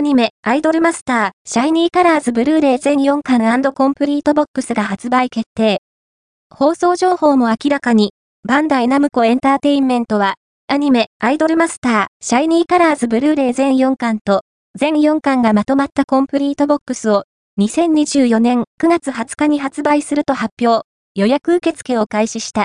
アニメ、アイドルマスター、シャイニーカラーズブルーレイ全4巻コンプリートボックスが発売決定。放送情報も明らかに、バンダイナムコエンターテインメントは、アニメ、アイドルマスター、シャイニーカラーズブルーレイ全4巻と、全4巻がまとまったコンプリートボックスを、2024年9月20日に発売すると発表、予約受付を開始した。